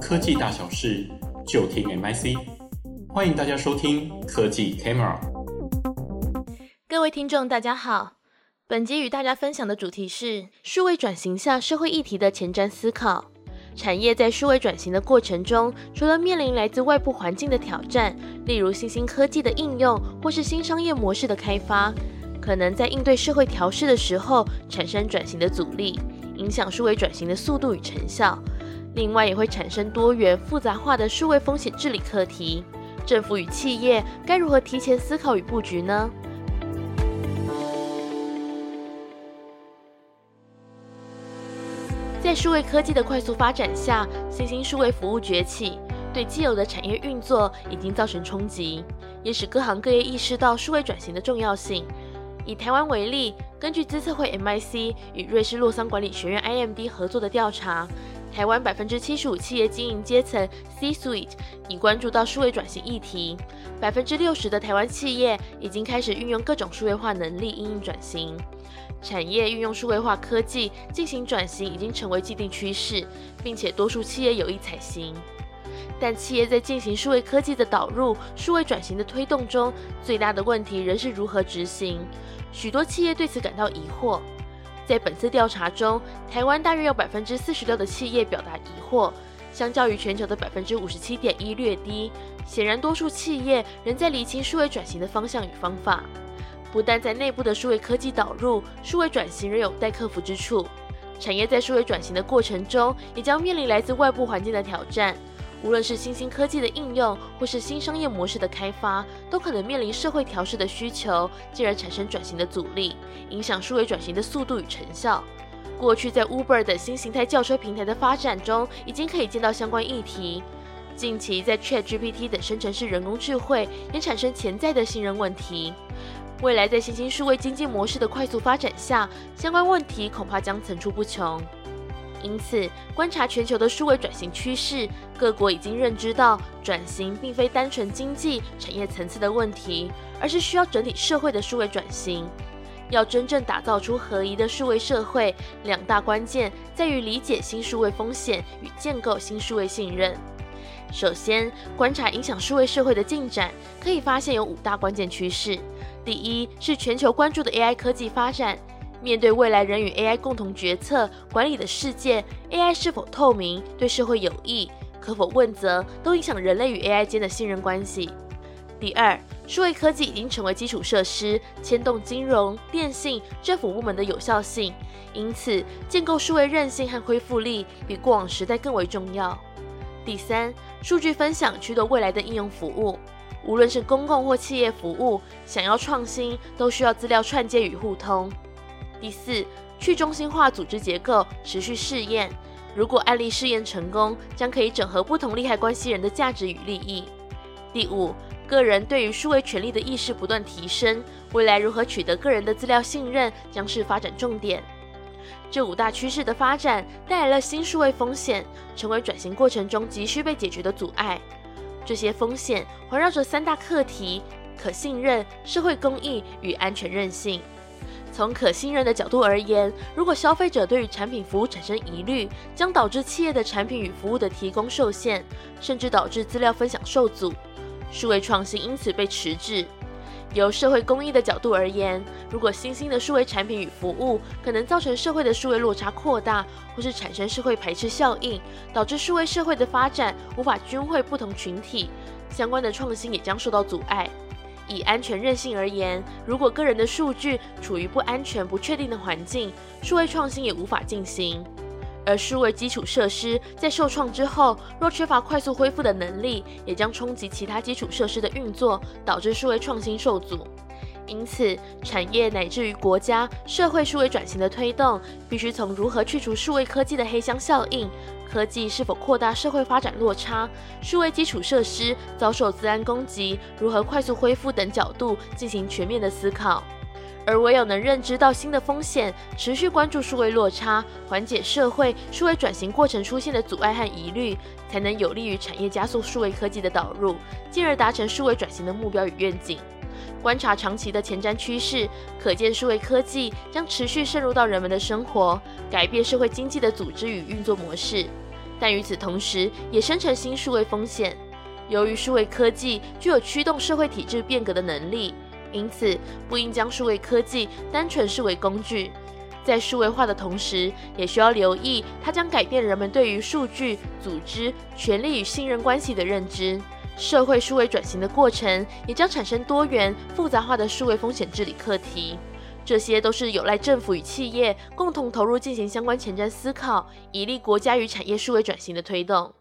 科技大小事，就听 MIC。欢迎大家收听科技 Camera。各位听众，大家好。本集与大家分享的主题是数位转型下社会议题的前瞻思考。产业在数位转型的过程中，除了面临来自外部环境的挑战，例如新兴科技的应用或是新商业模式的开发，可能在应对社会调试的时候产生转型的阻力，影响数位转型的速度与成效。另外，也会产生多元复杂化的数位风险治理课题。政府与企业该如何提前思考与布局呢？在数位科技的快速发展下，新兴数位服务崛起，对既有的产业运作已经造成冲击，也使各行各业意识到数位转型的重要性。以台湾为例，根据资策会 MIC 与瑞士洛桑管理学院 IMD 合作的调查，台湾百分之七十五企业经营阶层 C-suite 已关注到数位转型议题，百分之六十的台湾企业已经开始运用各种数位化能力应应转型。产业运用数位化科技进行转型已经成为既定趋势，并且多数企业有意采行。但企业在进行数位科技的导入、数位转型的推动中，最大的问题仍是如何执行。许多企业对此感到疑惑。在本次调查中，台湾大约有百分之四十六的企业表达疑惑，相较于全球的百分之五十七点一略低。显然，多数企业仍在厘清数位转型的方向与方法。不但在内部的数位科技导入、数位转型仍有待克服之处，产业在数位转型的过程中，也将面临来自外部环境的挑战。无论是新兴科技的应用，或是新商业模式的开发，都可能面临社会调试的需求，进而产生转型的阻力，影响数位转型的速度与成效。过去在 Uber 等新形态轿车平台的发展中，已经可以见到相关议题。近期在 ChatGPT 等生成式人工智慧，也产生潜在的信任问题。未来在新兴数位经济模式的快速发展下，相关问题恐怕将层出不穷。因此，观察全球的数位转型趋势，各国已经认知到，转型并非单纯经济产业层次的问题，而是需要整体社会的数位转型。要真正打造出合宜的数位社会，两大关键在于理解新数位风险与建构新数位信任。首先，观察影响数位社会的进展，可以发现有五大关键趋势。第一是全球关注的 AI 科技发展。面对未来人与 AI 共同决策管理的世界，AI 是否透明、对社会有益、可否问责，都影响人类与 AI 间的信任关系。第二，数位科技已经成为基础设施，牵动金融、电信、政府部门的有效性，因此建构数位韧性和恢复力比过往时代更为重要。第三，数据分享驱动未来的应用服务。无论是公共或企业服务，想要创新，都需要资料串接与互通。第四，去中心化组织结构持续试验，如果案例试验成功，将可以整合不同利害关系人的价值与利益。第五，个人对于数位权利的意识不断提升，未来如何取得个人的资料信任，将是发展重点。这五大趋势的发展带来了新数位风险，成为转型过程中急需被解决的阻碍。这些风险环绕着三大课题：可信任、社会公益与安全韧性。从可信任的角度而言，如果消费者对于产品服务产生疑虑，将导致企业的产品与服务的提供受限，甚至导致资料分享受阻，数位创新因此被迟滞。由社会公益的角度而言，如果新兴的数位产品与服务可能造成社会的数位落差扩大，或是产生社会排斥效应，导致数位社会的发展无法均惠不同群体，相关的创新也将受到阻碍。以安全韧性而言，如果个人的数据处于不安全、不确定的环境，数位创新也无法进行。而数位基础设施在受创之后，若缺乏快速恢复的能力，也将冲击其他基础设施的运作，导致数位创新受阻。因此，产业乃至于国家、社会数位转型的推动，必须从如何去除数位科技的黑箱效应、科技是否扩大社会发展落差、数位基础设施遭受自然攻击、如何快速恢复等角度进行全面的思考。而唯有能认知到新的风险，持续关注数位落差，缓解社会数位转型过程出现的阻碍和疑虑，才能有利于产业加速数位科技的导入，进而达成数位转型的目标与愿景。观察长期的前瞻趋势，可见数位科技将持续渗入到人们的生活，改变社会经济的组织与运作模式。但与此同时，也生成新数位风险。由于数位科技具有驱动社会体制变革的能力，因此不应将数位科技单纯视为工具。在数位化的同时，也需要留意它将改变人们对于数据、组织、权力与信任关系的认知。社会数位转型的过程，也将产生多元、复杂化的数位风险治理课题。这些都是有赖政府与企业共同投入进行相关前瞻思考，以利国家与产业数位转型的推动。